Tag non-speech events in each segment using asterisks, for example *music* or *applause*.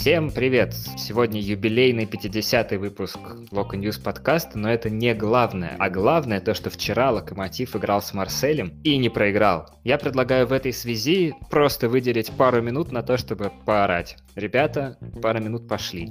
Всем привет! Сегодня юбилейный 50-й выпуск Loko News подкаста, но это не главное. А главное то, что вчера Локомотив играл с Марселем и не проиграл. Я предлагаю в этой связи просто выделить пару минут на то, чтобы поорать. Ребята, пару минут пошли.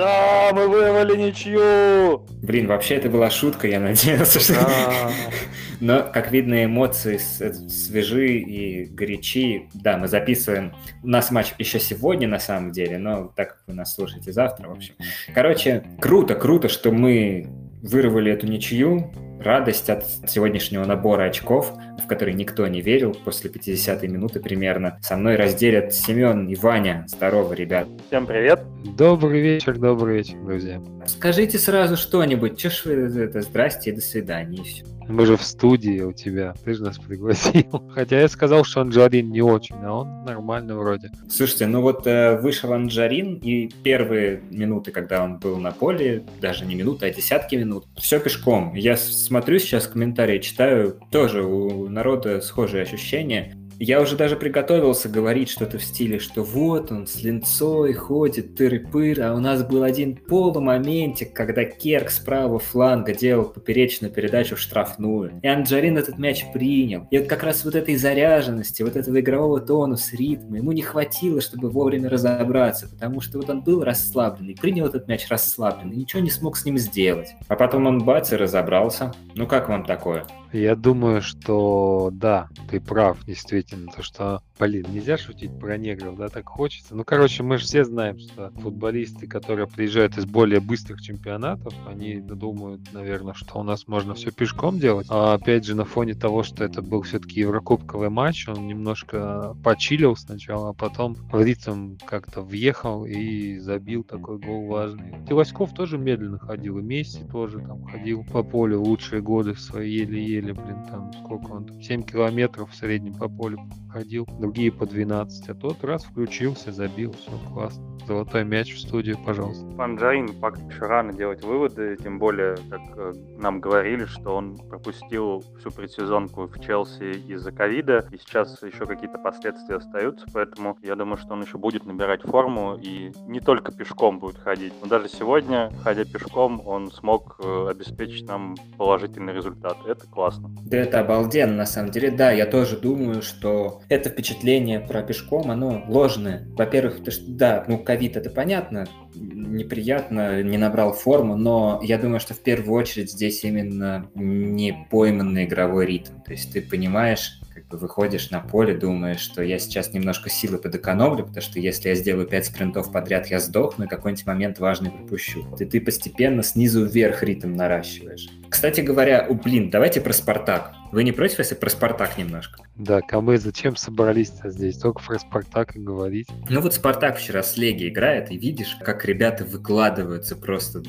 Да, мы вырвали ничью! Блин, вообще это была шутка, я надеялся, что... *laughs* Но, как видно, эмоции свежи и горячи. Да, мы записываем... У нас матч еще сегодня, на самом деле, но так как вы нас слушаете завтра, в общем. Короче, круто, круто, что мы вырвали эту ничью. Радость от сегодняшнего набора очков, в который никто не верил после 50-й минуты примерно. Со мной разделят Семен и Ваня. Здорово, ребят. Всем привет. Добрый вечер, добрый вечер, друзья. Скажите сразу что-нибудь. Че ж вы это, здрасте и до свидания, и все. Мы же в студии у тебя, ты же нас пригласил. *laughs* Хотя я сказал, что Анджарин не очень, а он нормально вроде. Слушайте, ну вот э, вышел Анджарин, и первые минуты, когда он был на поле, даже не минуты, а десятки минут, все пешком. Я смотрю сейчас комментарии, читаю, тоже у народа схожие ощущения. Я уже даже приготовился говорить что-то в стиле, что вот он с линцой ходит, тыр-пыр, а у нас был один полумоментик, когда Керк с правого фланга делал поперечную передачу в штрафную. И Анджарин этот мяч принял. И вот как раз вот этой заряженности, вот этого игрового тонуса, ритма, ему не хватило, чтобы вовремя разобраться, потому что вот он был расслабленный, принял этот мяч расслабленный, ничего не смог с ним сделать. А потом он бац и разобрался. Ну как вам такое? Я думаю, что да, ты прав, действительно, то что Блин, нельзя шутить про негров, да, так хочется. Ну, короче, мы же все знаем, что футболисты, которые приезжают из более быстрых чемпионатов, они думают, наверное, что у нас можно все пешком делать. А опять же, на фоне того, что это был все-таки еврокубковый матч, он немножко почилил сначала, а потом в ритм как-то въехал и забил такой гол важный. Телоськов тоже медленно ходил, и Месси тоже там ходил по полю лучшие годы свои еле-еле, блин, там сколько он там, 7 километров в среднем по полю ходил другие по 12, а тот раз включился, забил, все классно. Золотой мяч в студию, пожалуйста. Панджаин пока еще рано делать выводы, тем более, как э, нам говорили, что он пропустил всю предсезонку в Челси из-за ковида, и сейчас еще какие-то последствия остаются, поэтому я думаю, что он еще будет набирать форму и не только пешком будет ходить, но даже сегодня, ходя пешком, он смог э, обеспечить нам положительный результат. Это классно. Да это обалденно, на самом деле. Да, я тоже думаю, что это впечатление про пешком, оно ложное. Во-первых, что, да, ну, ковид это понятно, неприятно, не набрал форму, но я думаю, что в первую очередь здесь именно не пойманный игровой ритм. То есть ты понимаешь, выходишь на поле, думаешь, что я сейчас немножко силы подэкономлю, потому что если я сделаю 5 спринтов подряд, я сдохну и какой-нибудь момент важный пропущу. И ты постепенно снизу вверх ритм наращиваешь. Кстати говоря, у, блин, давайте про Спартак. Вы не против, если про Спартак немножко? Да, Камы, зачем собрались-то здесь? Только про Спартак и говорить. Ну вот Спартак вчера с Леги играет, и видишь, как ребята выкладываются просто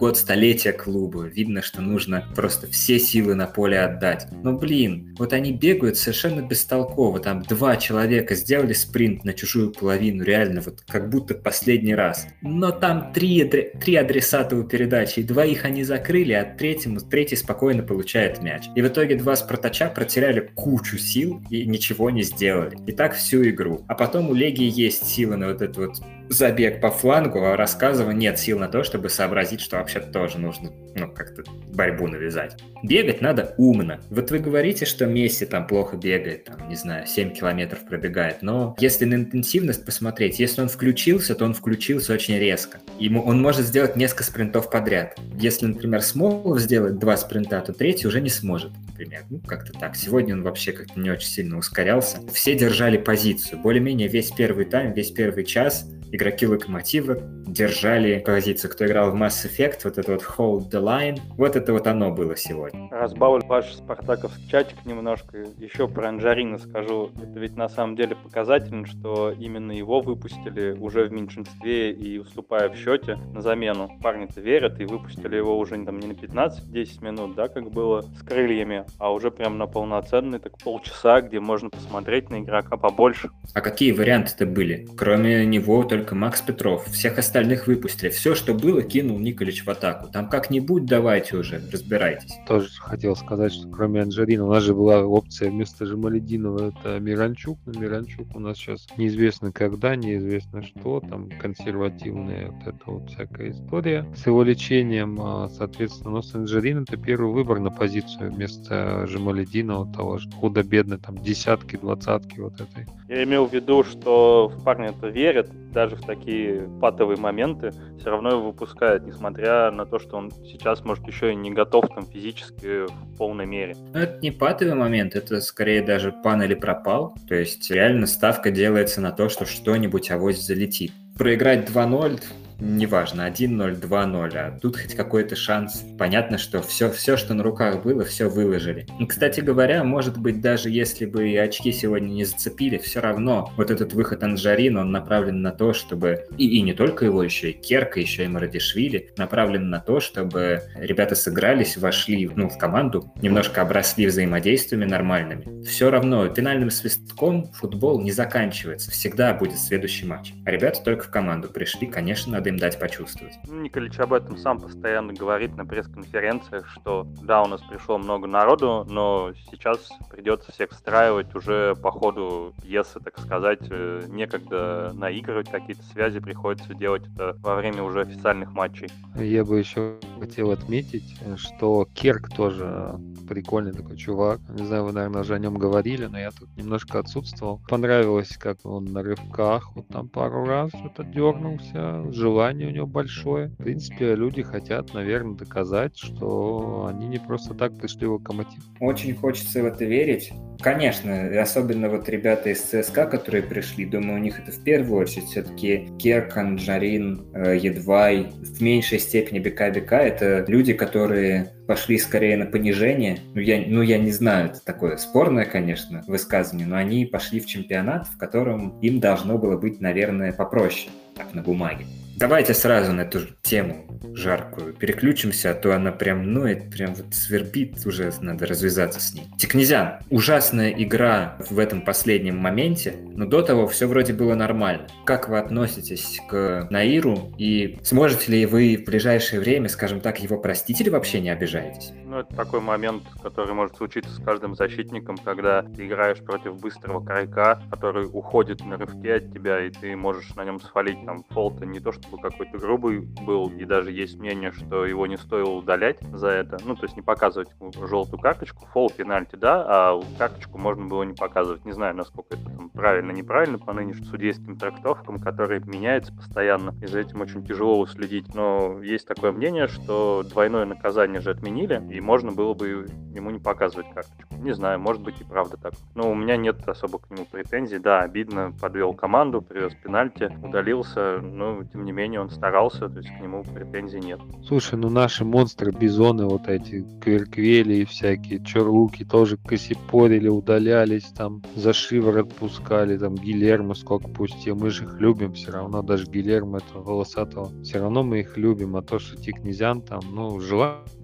год столетия клуба. Видно, что нужно просто все силы на поле отдать. Но, блин, вот они бегают совершенно бестолково. Там два человека сделали спринт на чужую половину, реально, вот как будто последний раз. Но там три, три адресата у передачи, и двоих они закрыли, а третьему, третий спокойно получает мяч. И в итоге два спартача протеряли кучу сил и ничего не сделали. И так всю игру. А потом у Легии есть силы на вот этот вот забег по флангу, а рассказываю нет сил на то, чтобы сообразить, что вообще тоже нужно ну, как-то борьбу навязать. Бегать надо умно. Вот вы говорите, что Месси там плохо бегает, там, не знаю, 7 километров пробегает, но если на интенсивность посмотреть, если он включился, то он включился очень резко. Ему он может сделать несколько спринтов подряд. Если, например, Смолов сделает два спринта, то третий уже не сможет, например. Ну, как-то так. Сегодня он вообще как-то не очень сильно ускорялся. Все держали позицию. Более-менее весь первый тайм, весь первый час игроки Локомотива держали позицию. Кто играл в Mass Effect, вот это вот Hold the Line, вот это вот оно было сегодня. Разбавлю ваш спартаковский чатик немножко. Еще про Анжарина скажу. Это ведь на самом деле показательно, что именно его выпустили уже в меньшинстве и уступая в счете на замену. Парни-то верят и выпустили его уже там не на 15-10 минут, да, как было с крыльями, а уже прям на полноценный так полчаса, где можно посмотреть на игрока побольше. А какие варианты-то были? Кроме него только Макс Петров. Всех остальных выпустили. Все, что было, кинул Николич в атаку. Там как-нибудь давайте уже, разбирайтесь. Тоже хотел сказать, что кроме Анджелина, у нас же была опция вместо Жамалединова, это Миранчук, но Миранчук у нас сейчас неизвестно когда, неизвестно что, там консервативная вот эта вот всякая история с его лечением, а, соответственно, но с Анджелин это первый выбор на позицию вместо Жамалединова, того же худо-бедно, там десятки, двадцатки вот этой. Я имел в виду, что в парня это верят, даже в такие патовые моменты все равно его выпускают, несмотря на то, что он сейчас, может, еще и не готов там физически в полной мере. Но ну, это не патовый момент, это скорее даже пан или пропал. То есть реально ставка делается на то, что что-нибудь авось залетит. Проиграть 2-0 неважно, 1-0, 2-0, а тут хоть какой-то шанс. Понятно, что все, все, что на руках было, все выложили. И, кстати говоря, может быть, даже если бы и очки сегодня не зацепили, все равно вот этот выход Анжарин, он направлен на то, чтобы, и, и не только его, еще и Керка, еще и Марадишвили, направлен на то, чтобы ребята сыгрались, вошли ну, в команду, немножко обросли взаимодействиями нормальными. Все равно финальным свистком футбол не заканчивается, всегда будет следующий матч. А ребята только в команду пришли, конечно, надо им дать почувствовать. Ну, Николич об этом сам постоянно говорит на пресс-конференциях, что да, у нас пришло много народу, но сейчас придется всех встраивать уже по ходу пьесы, так сказать, э, некогда наигрывать какие-то связи, приходится делать это во время уже официальных матчей. Я бы еще хотел отметить, что Керк тоже прикольный такой чувак. Не знаю, вы, наверное, уже о нем говорили, но я тут немножко отсутствовал. Понравилось, как он на рывках вот там пару раз что-то дернулся, желание желание у него большое. В принципе, люди хотят, наверное, доказать, что они не просто так пришли в локомотив. Очень хочется в это верить. Конечно, особенно вот ребята из ЦСКА, которые пришли, думаю, у них это в первую очередь все-таки Керкан, Джарин, э, Едвай, в меньшей степени Бека-Бека, это люди, которые пошли скорее на понижение. Ну я, ну, я не знаю, это такое спорное, конечно, высказывание, но они пошли в чемпионат, в котором им должно было быть, наверное, попроще, так, на бумаге. Давайте сразу на эту тему жаркую переключимся, а то она прям, это прям вот свербит, уже надо развязаться с ней. Тикнезян, ужасная игра в этом последнем моменте, но до того все вроде было нормально. Как вы относитесь к Наиру и сможете ли вы в ближайшее время, скажем так, его простить или вообще не обижаетесь? Ну, это такой момент, который может случиться с каждым защитником, когда ты играешь против быстрого крайка, который уходит на рывке от тебя, и ты можешь на нем свалить там фолта не то, что чтобы какой-то грубый был, и даже есть мнение, что его не стоило удалять за это, ну, то есть не показывать желтую карточку, фол, пенальти, да, а карточку можно было не показывать. Не знаю, насколько это там правильно, неправильно по нынешним судейским трактовкам, которые меняются постоянно, и за этим очень тяжело уследить. Но есть такое мнение, что двойное наказание же отменили, и можно было бы ему не показывать карточку. Не знаю, может быть и правда так. Но у меня нет особо к нему претензий. Да, обидно, подвел команду, привез пенальти, удалился, но тем не менее он старался, то есть к нему претензий нет. Слушай, ну наши монстры, бизоны, вот эти кверквели и всякие чоруки тоже косипорили, удалялись, там за шиворот пускали, там Гилермо сколько пустил, мы же их любим все равно, даже Гилермо этого волосатого, все равно мы их любим, а то, что Тикнезян там, ну,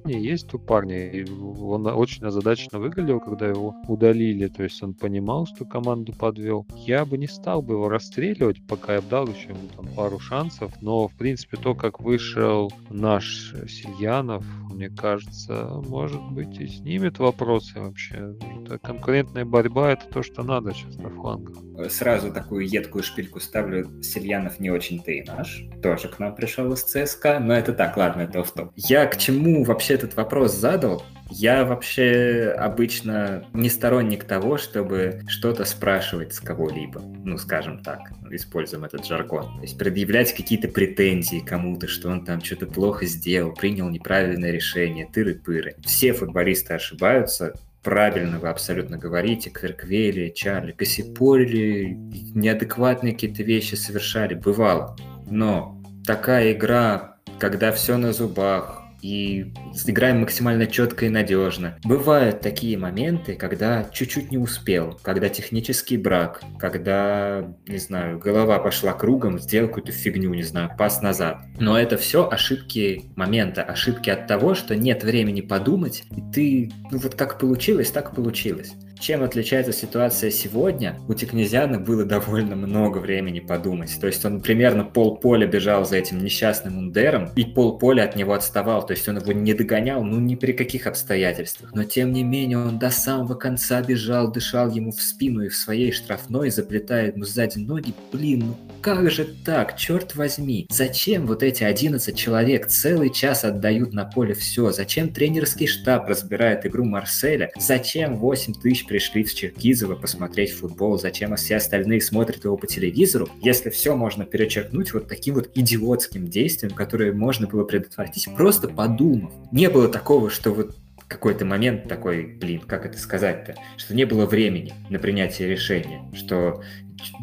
желание есть у парня, и он очень озадаченно выглядел, когда его удалили, то есть он понимал, что команду подвел. Я бы не стал бы его расстреливать, пока я дал еще ему там пару шансов, но, в принципе, то, как вышел наш Сильянов, мне кажется, может быть, и снимет вопросы вообще. Это конкурентная борьба — это то, что надо сейчас на флангах. Сразу такую едкую шпильку ставлю. Сильянов не очень-то и наш. Тоже к нам пришел из ЦСКА, но это так, ладно, это в топ. Я к чему вообще этот вопрос задал? Я вообще обычно не сторонник того, чтобы что-то спрашивать с кого-либо. Ну, скажем так, используем этот жаргон. То есть предъявлять какие-то претензии кому-то, что он там что-то плохо сделал, принял неправильное решение, тыры-пыры. Все футболисты ошибаются, правильно вы абсолютно говорите, Кверквели, Чарли, Кассипорили, неадекватные какие-то вещи совершали, бывало. Но такая игра, когда все на зубах, и играем максимально четко и надежно. Бывают такие моменты, когда чуть-чуть не успел, когда технический брак, когда, не знаю, голова пошла кругом, сделал какую-то фигню, не знаю, пас назад. Но это все ошибки момента, ошибки от того, что нет времени подумать, и ты, ну вот как получилось, так получилось. Чем отличается ситуация сегодня? У Тикнезиана было довольно много времени подумать. То есть он примерно полполя бежал за этим несчастным Ундером, и полполя от него отставал. То есть он его не догонял, ну ни при каких обстоятельствах. Но тем не менее он до самого конца бежал, дышал ему в спину и в своей штрафной, заплетая ему сзади ноги. Блин, ну как же так, черт возьми? Зачем вот эти 11 человек целый час отдают на поле все? Зачем тренерский штаб разбирает игру Марселя? Зачем 8 тысяч пришли в Черкизово посмотреть футбол? Зачем все остальные смотрят его по телевизору? Если все можно перечеркнуть вот таким вот идиотским действием, которое можно было предотвратить, просто подумав. Не было такого, что вот какой-то момент такой, блин, как это сказать-то, что не было времени на принятие решения, что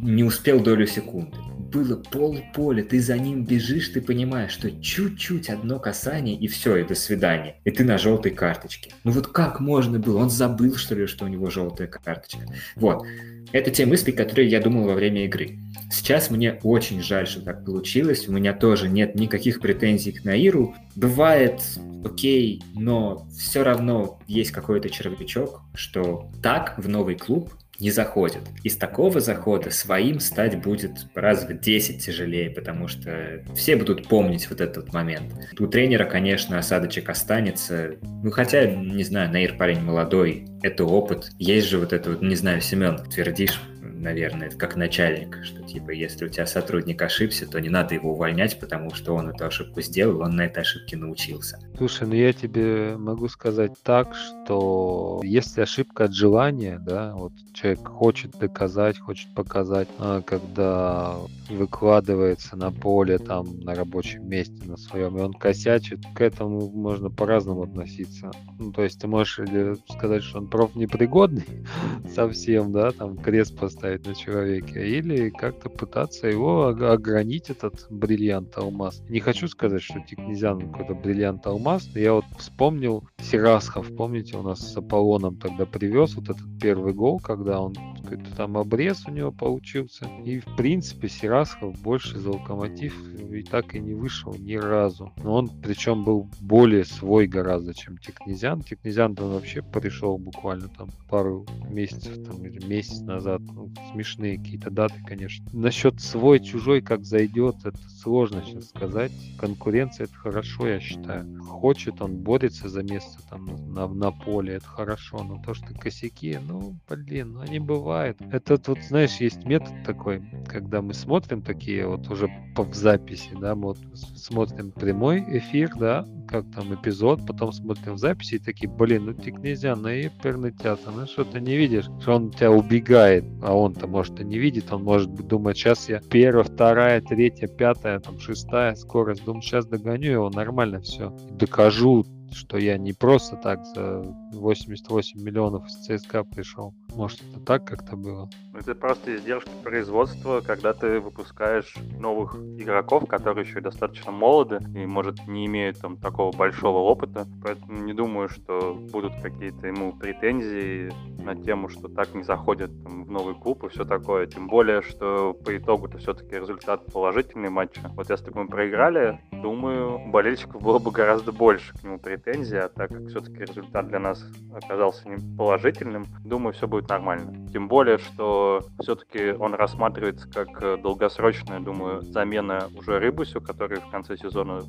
не успел долю секунды было полполя, ты за ним бежишь, ты понимаешь, что чуть-чуть одно касание, и все, и до свидания. И ты на желтой карточке. Ну вот как можно было? Он забыл, что ли, что у него желтая карточка? Вот. Это те мысли, которые я думал во время игры. Сейчас мне очень жаль, что так получилось. У меня тоже нет никаких претензий к Наиру. Бывает, окей, но все равно есть какой-то червячок, что так в новый клуб не заходит. Из такого захода своим стать будет раз в 10 тяжелее, потому что все будут помнить вот этот момент. У тренера, конечно, осадочек останется. Ну, хотя, не знаю, Наир парень молодой, это опыт. Есть же вот это вот, не знаю, Семен, твердишь, наверное, это как начальник, что типа если у тебя сотрудник ошибся, то не надо его увольнять, потому что он эту ошибку сделал, он на этой ошибке научился. Слушай, ну я тебе могу сказать так, что если ошибка от желания, да, вот человек хочет доказать, хочет показать, а когда выкладывается на поле, там, на рабочем месте, на своем, и он косячит, к этому можно по-разному относиться. Ну, то есть ты можешь или сказать, что он проф непригодный *laughs* совсем, да, там крест поставить на человеке, или как-то пытаться его огранить, этот бриллиант алмаз. Не хочу сказать, что Тикнезян какой-то бриллиант алмаз, но я вот вспомнил Сирасхов, помните, у нас с Аполлоном тогда привез вот этот первый гол, когда он какой-то там обрез у него получился. И в принципе Сирасхов больше за локомотив и так и не вышел ни разу. Но он причем был более свой гораздо, чем Тикнезян. Тикнезян он вообще пришел буквально там пару месяцев там, или месяц назад. Ну, смешные какие-то даты, конечно. Насчет свой-чужой, как зайдет, это сложно сейчас сказать. Конкуренция это хорошо, я считаю. Хочет он, борется за место там на, на поле, это хорошо. Но то, что косяки, ну, блин, ну, они бывают. Это вот, знаешь, есть метод такой, когда мы смотрим такие вот уже в записи, да, мы вот смотрим прямой эфир, да, как там эпизод, потом смотрим записи и такие, блин, ну тик нельзя, на оперный театр, ну что ты не видишь, что он тебя убегает, а он-то может и не видит, он может думать, сейчас я первая, вторая, третья, пятая, там шестая скорость, думаю, сейчас догоню его, нормально все, докажу, что я не просто так за 88 миллионов из ЦСКА пришел. Может, это так как-то было? Это просто издержки производства, когда ты выпускаешь новых игроков, которые еще достаточно молоды и, может, не имеют там такого большого опыта. Поэтому не думаю, что будут какие-то ему претензии на тему, что так не заходят там, в новый клуб и все такое. Тем более, что по итогу-то все-таки результат положительный матча. Вот если бы мы проиграли, думаю, болельщиков было бы гораздо больше к нему претензий, а так как все-таки результат для нас оказался положительным, думаю, все будет нормально. Тем более, что все-таки он рассматривается как э, долгосрочная, думаю, замена уже Рыбусю, который в конце сезона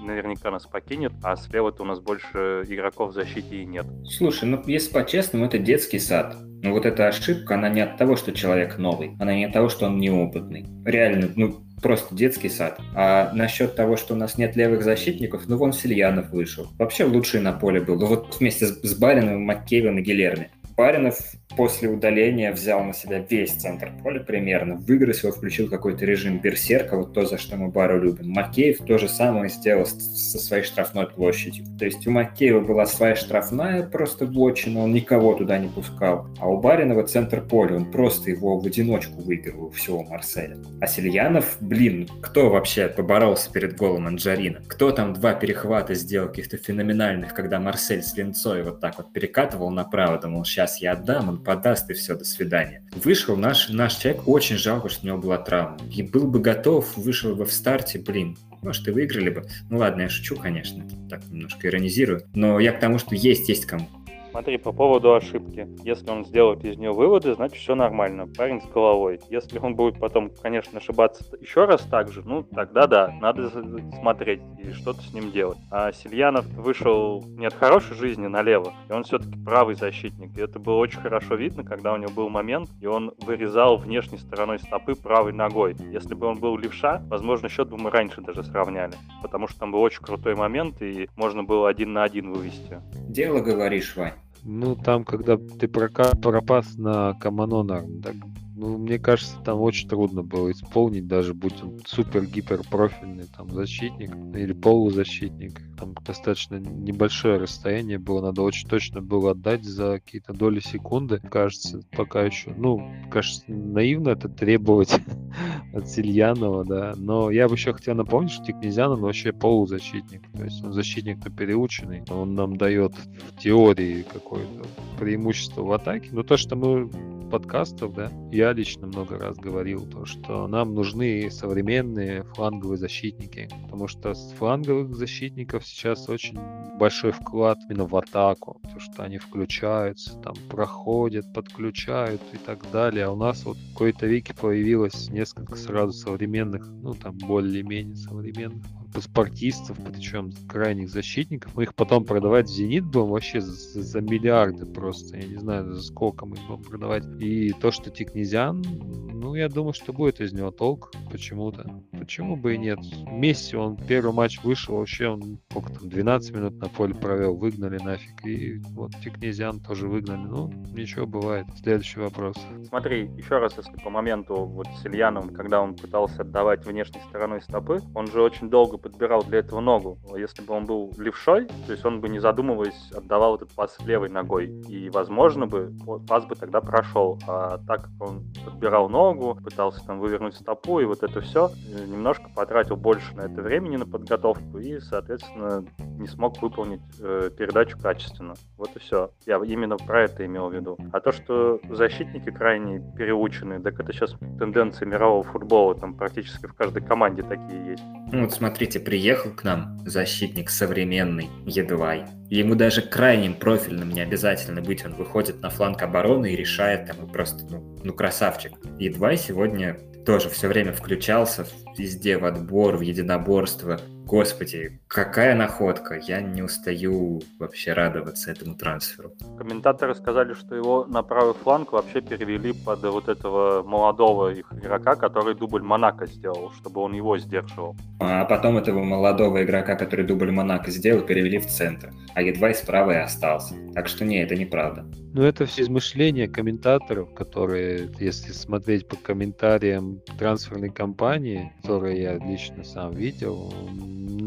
наверняка нас покинет, а слева-то у нас больше игроков в защите и нет. Слушай, ну если по-честному, это детский сад. Но вот эта ошибка, она не от того, что человек новый, она не от того, что он неопытный. Реально, ну, просто детский сад. А насчет того, что у нас нет левых защитников, ну вон Сильянов вышел. Вообще лучший на поле был. Ну вот вместе с, с Барином, Маккейвом и Гилерми. Баринов после удаления взял на себя весь центр поля примерно. Выигрыш его включил какой-то режим берсерка, вот то, за что мы Бару любим. Макеев то же самое сделал со своей штрафной площадью. То есть у Макеева была своя штрафная просто блочина, он никого туда не пускал. А у Баринова центр поля, он просто его в одиночку выигрывал всего Марселя. А Сильянов, блин, кто вообще поборолся перед голом Анджарина? Кто там два перехвата сделал каких-то феноменальных, когда Марсель с Линцой вот так вот перекатывал направо, думал, сейчас я отдам, он подаст, и все, до свидания. Вышел наш, наш человек, очень жалко, что у него была травма. И был бы готов, вышел бы в старте, блин, может, и выиграли бы. Ну ладно, я шучу, конечно, так немножко иронизирую. Но я к тому, что есть, есть кому. Смотри, по поводу ошибки. Если он сделает из нее выводы, значит все нормально. Парень с головой. Если он будет потом, конечно, ошибаться еще раз так же, ну, тогда да, надо смотреть и что-то с ним делать. А Сильянов вышел не от хорошей жизни налево, и он все-таки правый защитник. И это было очень хорошо видно, когда у него был момент, и он вырезал внешней стороной стопы правой ногой. Если бы он был левша, возможно, счет бы мы раньше даже сравняли. Потому что там был очень крутой момент, и можно было один на один вывести. Дело говоришь, Вань. Ну, там, когда ты прока- пропас на Каманонар, так ну, мне кажется, там очень трудно было исполнить, даже будь он супер-гипер профильный там защитник или полузащитник. Там достаточно небольшое расстояние было, надо очень точно было отдать за какие-то доли секунды. Кажется, пока еще, ну, кажется, наивно это требовать *laughs* от Сильянова, да. Но я бы еще хотел напомнить, что Тикнезян, он вообще полузащитник. То есть он защитник-то переученный. Он нам дает в теории какое-то преимущество в атаке. Но то, что мы подкастов, да, я лично много раз говорил, то, что нам нужны современные фланговые защитники, потому что с фланговых защитников сейчас очень большой вклад именно в атаку, то, что они включаются, там, проходят, подключают и так далее. А у нас вот в какой-то веке появилось несколько сразу современных, ну, там, более-менее современных спортистов, причем крайних защитников. Мы их потом продавать в «Зенит» будем вообще за, за миллиарды просто. Я не знаю, за сколько мы их будем продавать. И то, что Тикнезян, ну, я думаю, что будет из него толк почему-то. Почему бы и нет? Месси, он первый матч вышел, вообще он сколько там, 12 минут на поле провел, выгнали нафиг. И вот Тикнезян тоже выгнали. Ну, ничего, бывает. Следующий вопрос. Смотри, еще раз, если по моменту вот с Ильяном, когда он пытался отдавать внешней стороной стопы, он же очень долго подбирал для этого ногу. Если бы он был левшой, то есть он бы, не задумываясь, отдавал этот пас левой ногой. И, возможно, бы пас бы тогда прошел. А так как он подбирал ногу, пытался там вывернуть стопу, и вот это все, э, немножко потратил больше на это времени на подготовку и, соответственно, не смог выполнить э, передачу качественно. Вот и все. Я именно про это имел в виду. А то, что защитники крайне переучены, так это сейчас тенденция мирового футбола. Там практически в каждой команде такие есть. Ну вот смотрите, приехал к нам защитник современный, Едвай. Ему даже крайним профильным не обязательно быть. Он выходит на фланг обороны и решает там и просто, ну, ну красавчик. Едвай сегодня тоже все время включался везде в отбор, в единоборство. Господи, какая находка. Я не устаю вообще радоваться этому трансферу. Комментаторы сказали, что его на правый фланг вообще перевели под вот этого молодого их игрока, который дубль Монако сделал, чтобы он его сдерживал. А потом этого молодого игрока, который дубль Монако сделал, перевели в центр. А едва и справа и остался. Так что не, это неправда. Ну, это все измышления комментаторов, которые, если смотреть по комментариям трансферной кампании, которые я лично сам видел,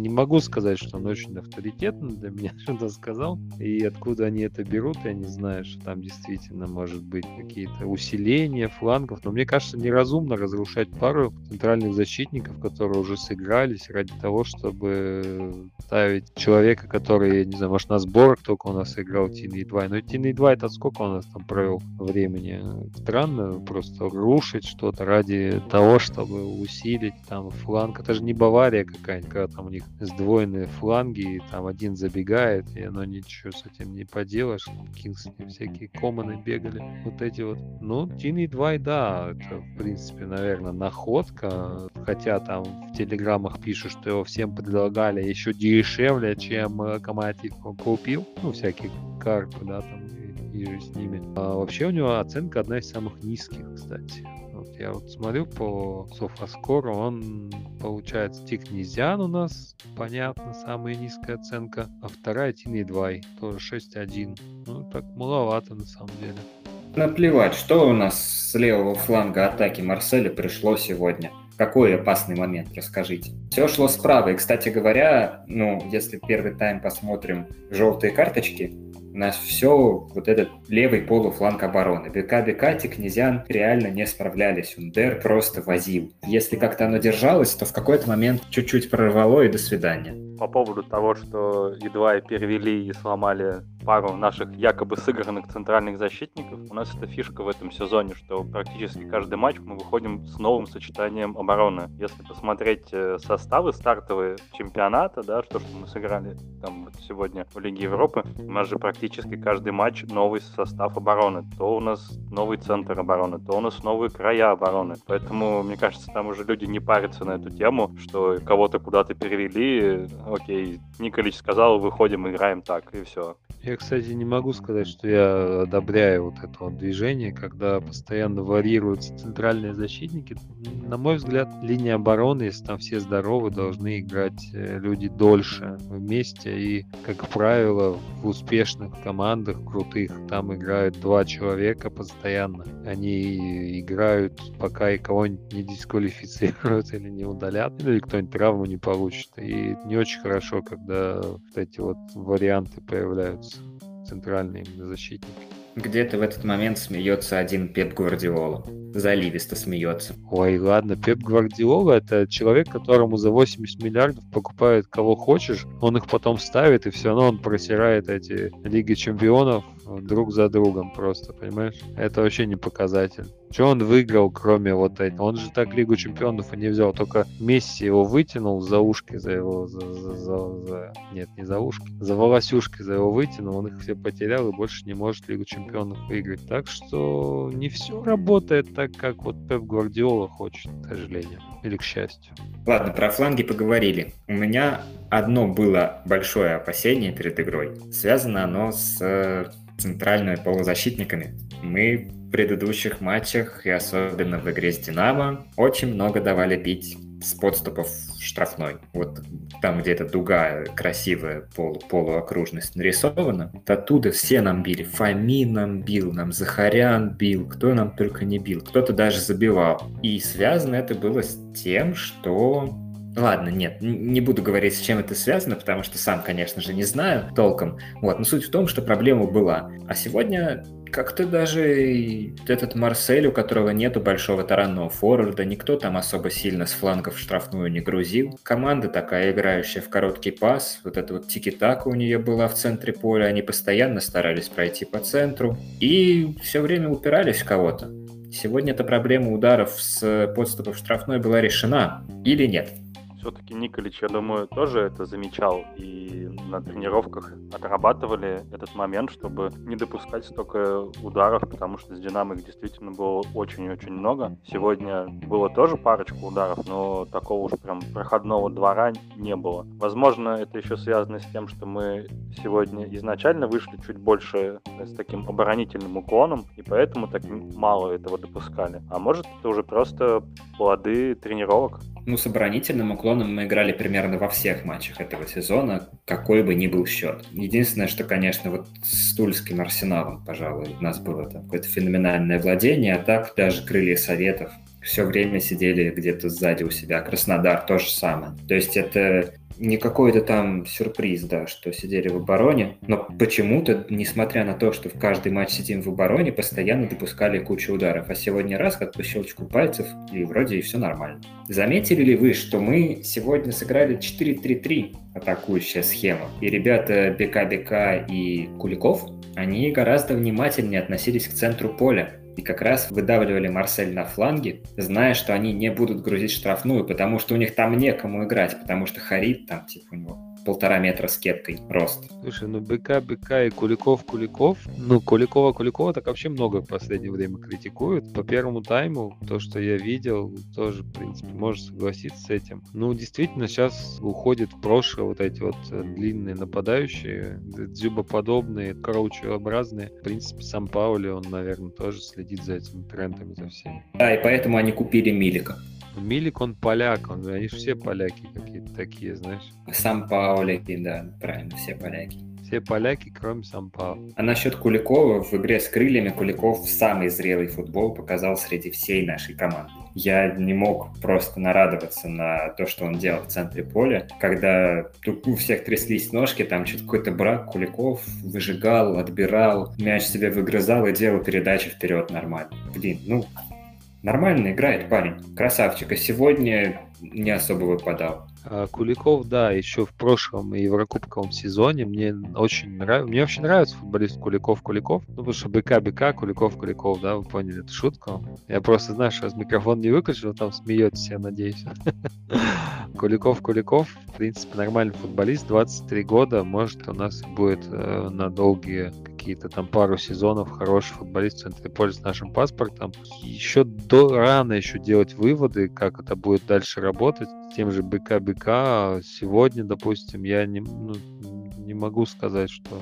не могу сказать, что он очень авторитетно для меня *laughs* что-то сказал. И откуда они это берут, я не знаю, что там действительно может быть какие-то усиления флангов. Но мне кажется, неразумно разрушать пару центральных защитников, которые уже сыгрались ради того, чтобы ставить человека, который, я не знаю, может, на сборах только у нас играл Тин 2. Но Тин 2 это сколько у нас там провел времени? Странно просто рушить что-то ради того, чтобы усилить там фланг. Это же не Бавария какая-нибудь, когда там у них сдвоенные фланги, и там один забегает, и оно ничего с этим не поделаешь. Кингсли всякие команы бегали. Вот эти вот. Ну, Тин 2, да, это, в принципе, наверное, находка. Хотя там в телеграммах пишут, что его всем предлагали еще дешевле, чем Локомотив купил. Ну, всякие карпы, да, там и же с ними. А вообще у него оценка одна из самых низких, кстати. Вот я вот смотрю по Софаскору, он получается Тикнезиан у нас, понятно, самая низкая оценка, а вторая Тинидвай, тоже 6.1. Ну, так маловато на самом деле. Наплевать, что у нас с левого фланга атаки Марселя пришло сегодня. Какой опасный момент, расскажите. Все шло справа. И, кстати говоря, ну, если первый тайм посмотрим желтые карточки, нас все вот этот левый полуфланг обороны. БК, БК, Князян реально не справлялись. Ундер просто возил. Если как-то оно держалось, то в какой-то момент чуть-чуть прорвало и до свидания. По поводу того, что едва перевели и сломали пару наших якобы сыгранных центральных защитников, у нас это фишка в этом сезоне, что практически каждый матч мы выходим с новым сочетанием обороны. Если посмотреть э, составы стартовые чемпионата, да, что, что мы сыграли там вот сегодня в Лиге Европы, у нас же практически практически каждый матч новый состав обороны. То у нас новый центр обороны, то у нас новые края обороны. Поэтому, мне кажется, там уже люди не парятся на эту тему, что кого-то куда-то перевели. Окей, Николич сказал, выходим, играем так, и все. Я, кстати, не могу сказать, что я одобряю вот это вот движение, когда постоянно варьируются центральные защитники. На мой взгляд, линия обороны, если там все здоровы, должны играть э, люди дольше вместе. И, как правило, в успешных командах, крутых, там играют два человека постоянно. Они играют, пока и кого-нибудь не дисквалифицируют или не удалят, или кто-нибудь травму не получит. И не очень хорошо, когда вот эти вот варианты появляются центральные защитники. Где-то в этот момент смеется один Пеп Гвардиола. Заливисто смеется. Ой, ладно, Пеп Гвардиола это человек, которому за 80 миллиардов покупают кого хочешь, он их потом ставит, и все равно он просирает эти Лиги Чемпионов друг за другом просто, понимаешь? Это вообще не показатель. Что он выиграл, кроме вот этого? Он же так Лигу Чемпионов и не взял, только Месси его вытянул за ушки, за его, за, за, за, за... нет, не за ушки, за волосюшки за его вытянул, он их все потерял и больше не может Лигу Чемпионов выиграть. Так что не все работает так, как вот Пеп Гвардиола хочет, к сожалению, или к счастью. Ладно, про фланги поговорили. У меня одно было большое опасение перед игрой. Связано оно с э, центральными полузащитниками. Мы предыдущих матчах, и особенно в игре с Динамо, очень много давали бить с подступов штрафной. Вот там, где эта дуга красивая, полу, полуокружность нарисована, оттуда все нам били. Фоми нам бил, нам Захарян бил, кто нам только не бил. Кто-то даже забивал. И связано это было с тем, что Ладно, нет, не буду говорить, с чем это связано, потому что сам, конечно же, не знаю толком. Вот, но суть в том, что проблема была. А сегодня как-то даже этот Марсель, у которого нету большого таранного форварда, никто там особо сильно с флангов штрафную не грузил. Команда такая, играющая в короткий пас, вот эта вот тики-така у нее была в центре поля, они постоянно старались пройти по центру и все время упирались в кого-то. Сегодня эта проблема ударов с подступов штрафной была решена или нет? Все-таки Николич, я думаю, тоже это замечал и на тренировках отрабатывали этот момент, чтобы не допускать столько ударов, потому что с Динамо их действительно было очень-очень много. Сегодня было тоже парочку ударов, но такого уж прям проходного двора не было. Возможно, это еще связано с тем, что мы сегодня изначально вышли чуть больше с таким оборонительным уклоном, и поэтому так мало этого допускали. А может, это уже просто плоды тренировок? Ну, с оборонительным уклоном мы играли примерно во всех матчах этого сезона, какой бы ни был счет. Единственное, что, конечно, вот с Тульским Арсеналом, пожалуй, у нас было там какое-то феноменальное владение, а так даже крылья Советов все время сидели где-то сзади у себя. Краснодар то же самое. То есть это не какой-то там сюрприз, да, что сидели в обороне, но почему-то, несмотря на то, что в каждый матч сидим в обороне, постоянно допускали кучу ударов. А сегодня раз, как по щелчку пальцев, и вроде и все нормально. Заметили ли вы, что мы сегодня сыграли 4-3-3, атакующая схема, и ребята БК-БК и Куликов, они гораздо внимательнее относились к центру поля и как раз выдавливали Марсель на фланге, зная, что они не будут грузить штрафную, потому что у них там некому играть, потому что Харит там, типа, у него полтора метра с кепкой рост. Слушай, ну БК, БК и Куликов, Куликов, ну Куликова, Куликова так вообще много в последнее время критикуют. По первому тайму, то, что я видел, тоже, в принципе, можешь согласиться с этим. Ну, действительно, сейчас уходит в прошлое вот эти вот э, длинные нападающие, дзюбоподобные, кроучеобразные. В принципе, сам Паули, он, наверное, тоже следит за этими трендами, за всеми. Да, и поэтому они купили Милика. Милик, он поляк, он, они же все поляки какие-то такие, знаешь. Сам Пауляки, да, правильно, все поляки. Все поляки, кроме сам Паула. А насчет Куликова, в игре с крыльями Куликов самый зрелый футбол показал среди всей нашей команды. Я не мог просто нарадоваться на то, что он делал в центре поля, когда у всех тряслись ножки, там что-то какой-то брак, Куликов выжигал, отбирал, мяч себе выгрызал и делал передачи вперед нормально. Блин, ну, Нормально играет парень, красавчик. А сегодня не особо выпадал. А Куликов, да, еще в прошлом Еврокубковом сезоне мне очень нравится. Мне вообще нравится футболист Куликов Куликов. Ну, потому что БК БК, Куликов Куликов, да, вы поняли эту шутку. Я просто знаю, что раз микрофон не выключил, там смеетесь, я надеюсь. *laughs* Куликов Куликов, в принципе, нормальный футболист, 23 года, может, у нас будет э, на долгие какие-то там пару сезонов хороший футболист в центре поля с нашим паспортом. Еще до рано еще делать выводы, как это будет дальше работать. Тем же БК БК сегодня, допустим, я не, ну, не могу сказать, что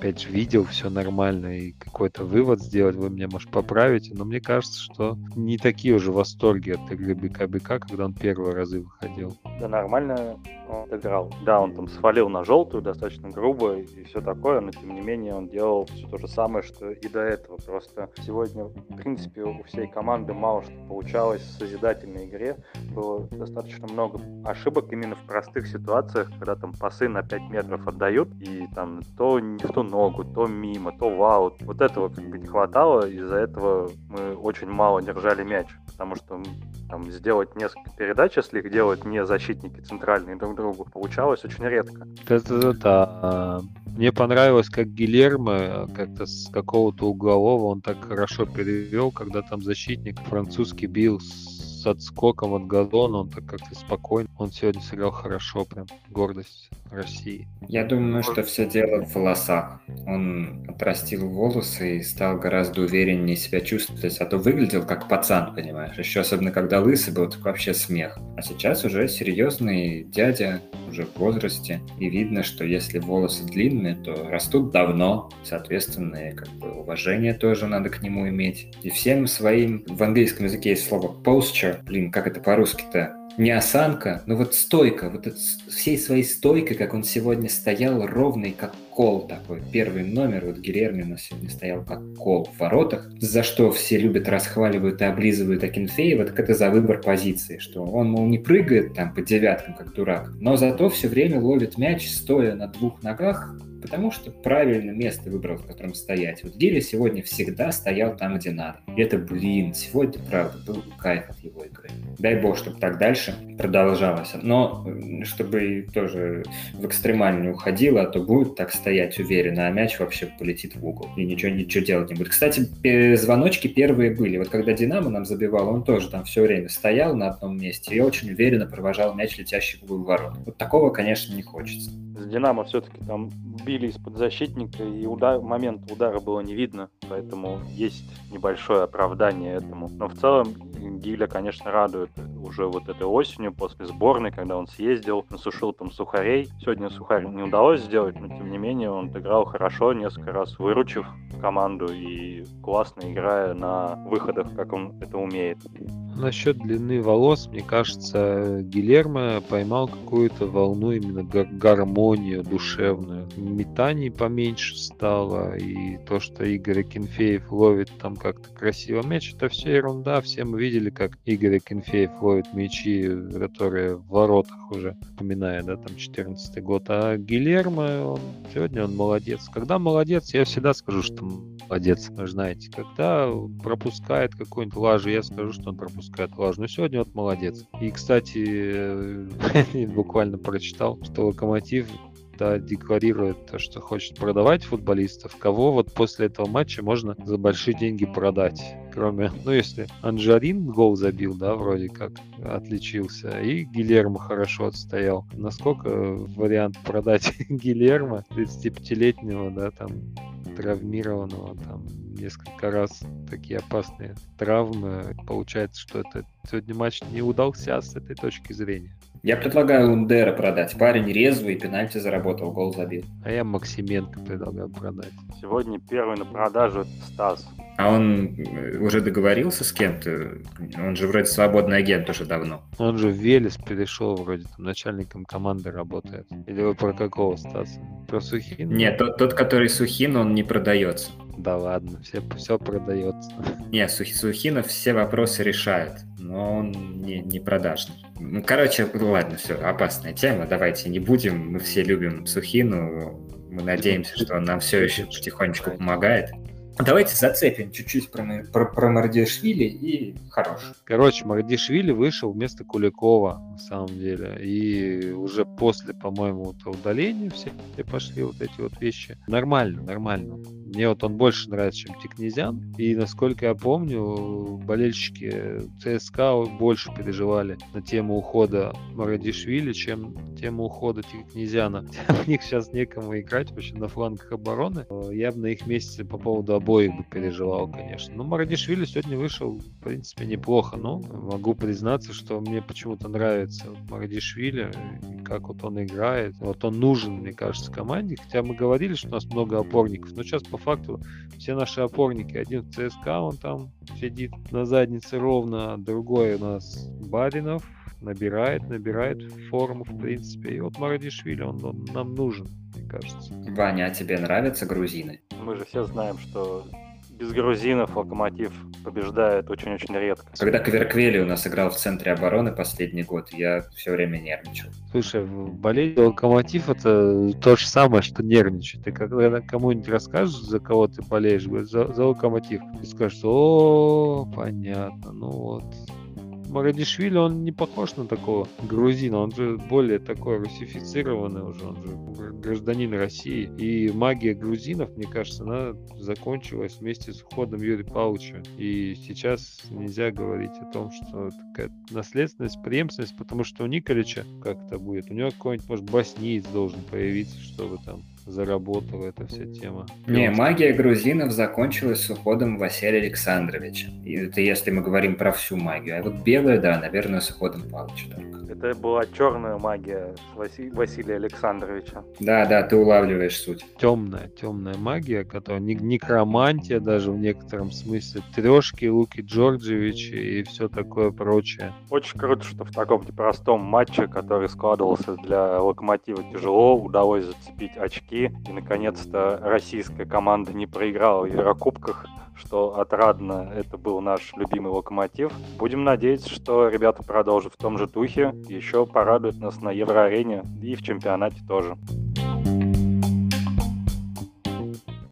опять же, видел, все нормально, и какой-то вывод сделать, вы меня, может, поправите, но мне кажется, что не такие уже восторги от игры БК-БК, когда он первые разы выходил. Да нормально он играл. Да, он там свалил на желтую достаточно грубо и все такое, но тем не менее он делал все то же самое, что и до этого. Просто сегодня, в принципе, у всей команды мало что получалось в созидательной игре. Было достаточно много ошибок именно в простых ситуациях, когда там пасы на 5 метров отдают, и там то не в ту ногу, то мимо, то в. Вот этого как бы не хватало, из-за этого мы очень мало держали мяч, потому что там сделать несколько передач, если их делать не защитники центральные друг другу, получалось очень редко. Да-да-да. Мне понравилось, как Гильермо как-то с какого-то углового он так хорошо перевел, когда там защитник французский бил с отскоком от газона, он так как-то спокойно. Он сегодня сыграл хорошо, прям гордость России. Я думаю, что все дело в волосах. Он отрастил волосы и стал гораздо увереннее себя чувствовать, а то выглядел как пацан, понимаешь. Еще особенно когда лысый был, так вообще смех. А сейчас уже серьезный дядя, уже в возрасте, и видно, что если волосы длинные, то растут давно, соответственно, и как бы уважение тоже надо к нему иметь. И всем своим, в английском языке есть слово posture, блин, как это по-русски-то? Не осанка, но вот стойка, вот всей своей стойкой, как он сегодня стоял, ровный, как кол такой. Первый номер, вот Гильермина сегодня стоял как кол в воротах, за что все любят, расхваливают и облизывают Акинфеева, так это за выбор позиции, что он, мол, не прыгает там по девяткам, как дурак, но зато все время ловит мяч, стоя на двух ногах, потому что правильное место выбрал, в котором стоять. Вот Гиля сегодня всегда стоял там, где надо. И это, блин, сегодня, правда, был кайф от его игры. Дай бог, чтобы так дальше продолжалось. Но чтобы тоже в экстремально не уходило, а то будет так стоять уверенно, а мяч вообще полетит в угол. И ничего, ничего делать не будет. Кстати, звоночки первые были. Вот когда Динамо нам забивал, он тоже там все время стоял на одном месте и очень уверенно провожал мяч, летящий в угол ворот. Вот такого, конечно, не хочется. С Динамо все-таки там били из-под защитника, и удар, момент удара было не видно, поэтому есть небольшое оправдание этому. Но в целом Гиля, конечно, радует уже вот этой осенью после сборной, когда он съездил, насушил там сухарей. Сегодня сухарь не удалось сделать, но тем не менее он играл хорошо, несколько раз выручив команду и классно играя на выходах, как он это умеет. Насчет длины волос, мне кажется, Гилермо поймал какую-то волну именно гармонию душевную. Метаний поменьше стало, и то, что Игорь Кенфеев ловит там как-то красиво мяч, это все ерунда. Все мы видели, как Игорь Кенфеев ловит мячи, которые в воротах уже, упоминая, да, там 14 год. А Гилермо, он, сегодня он молодец. Когда молодец, я всегда скажу, что молодец. Вы знаете, когда пропускает какой-нибудь лажу, я скажу, что он пропускает лажу. Но сегодня вот молодец. И, кстати, *laughs* буквально прочитал, что Локомотив да, декларирует то, что хочет продавать футболистов, кого вот после этого матча можно за большие деньги продать. Кроме, ну, если Анжарин гол забил, да, вроде как отличился, и Гилермо хорошо отстоял. Насколько вариант продать *laughs* Гилермо, 35-летнего, да, там, травмированного, там, несколько раз такие опасные травмы. Получается, что это сегодня матч не удался с этой точки зрения. Я предлагаю Ундера продать. Парень резвый, пенальти заработал, гол забил. А я Максименко предлагаю продать. Сегодня первый на продажу Стас. А он э, уже договорился с кем-то? Он же вроде свободный агент уже давно. Он же в Велес перешел, вроде там начальником команды работает. Или вы про какого Стаса? Про Сухин? Нет, тот, тот который Сухин, он не продается. Да ладно, все, все продается. Не, Сухинов все вопросы решает, но он не, не продажный. Ну, короче, ладно, все, опасная тема, давайте не будем. Мы все любим Сухину, мы надеемся, что он нам все еще потихонечку помогает. Давайте зацепим чуть-чуть про, про, про Мардишвили и хорош. Короче, Мардишвили вышел вместо Куликова, на самом деле. И уже после, по-моему, удаления все пошли вот эти вот вещи. Нормально, нормально. Мне вот он больше нравится, чем Тикнезян. И, насколько я помню, болельщики ЦСКА больше переживали на тему ухода Марадишвили, чем тему ухода Тикнезяна. *laughs* В них сейчас некому играть вообще на флангах обороны. Я бы на их месте по поводу обоих бы переживал, конечно. Но Марадишвили сегодня вышел, в принципе, неплохо. Но могу признаться, что мне почему-то нравится Марадишвили, как вот он играет. Вот он нужен, мне кажется, команде. Хотя мы говорили, что у нас много опорников. Но сейчас по факту все наши опорники. Один в ЦСКА, он там сидит на заднице ровно, а другой у нас Баринов, набирает, набирает форму, в принципе. И вот Марадишвили, он, он нам нужен, мне кажется. Ваня, а тебе нравятся грузины? Мы же все знаем, что без грузинов Локомотив побеждает очень-очень редко. Когда Кверквели у нас играл в центре обороны последний год, я все время нервничал. Слушай, болеть за Локомотив это то же самое, что нервничать. Ты когда кому-нибудь расскажешь, за кого ты болеешь, за, за Локомотив, ты скажешь, о, понятно, ну вот, Марадишвили, он не похож на такого грузина, он же более такой русифицированный уже, он же гражданин России. И магия грузинов, мне кажется, она закончилась вместе с уходом Юрия Павловича. И сейчас нельзя говорить о том, что такая наследственность, преемственность, потому что у Николича как это будет, у него какой-нибудь, может, боснеец должен появиться, чтобы там заработала эта вся тема. Не, магия грузинов закончилась с уходом Василия Александровича. И это если мы говорим про всю магию. А вот белая, да, наверное, с уходом Павловича только. Это была черная магия Васи... Василия Александровича. Да, да, ты улавливаешь суть. Темная, темная магия, которая не некромантия даже в некотором смысле, трешки, Луки Джорджевич и все такое прочее. Очень круто, что в таком непростом матче, который складывался для Локомотива тяжело, удалось зацепить очки. И, наконец-то, российская команда не проиграла в Еврокубках что отрадно. Это был наш любимый локомотив. Будем надеяться, что ребята продолжат в том же духе. Еще порадуют нас на Евроарене и в чемпионате тоже.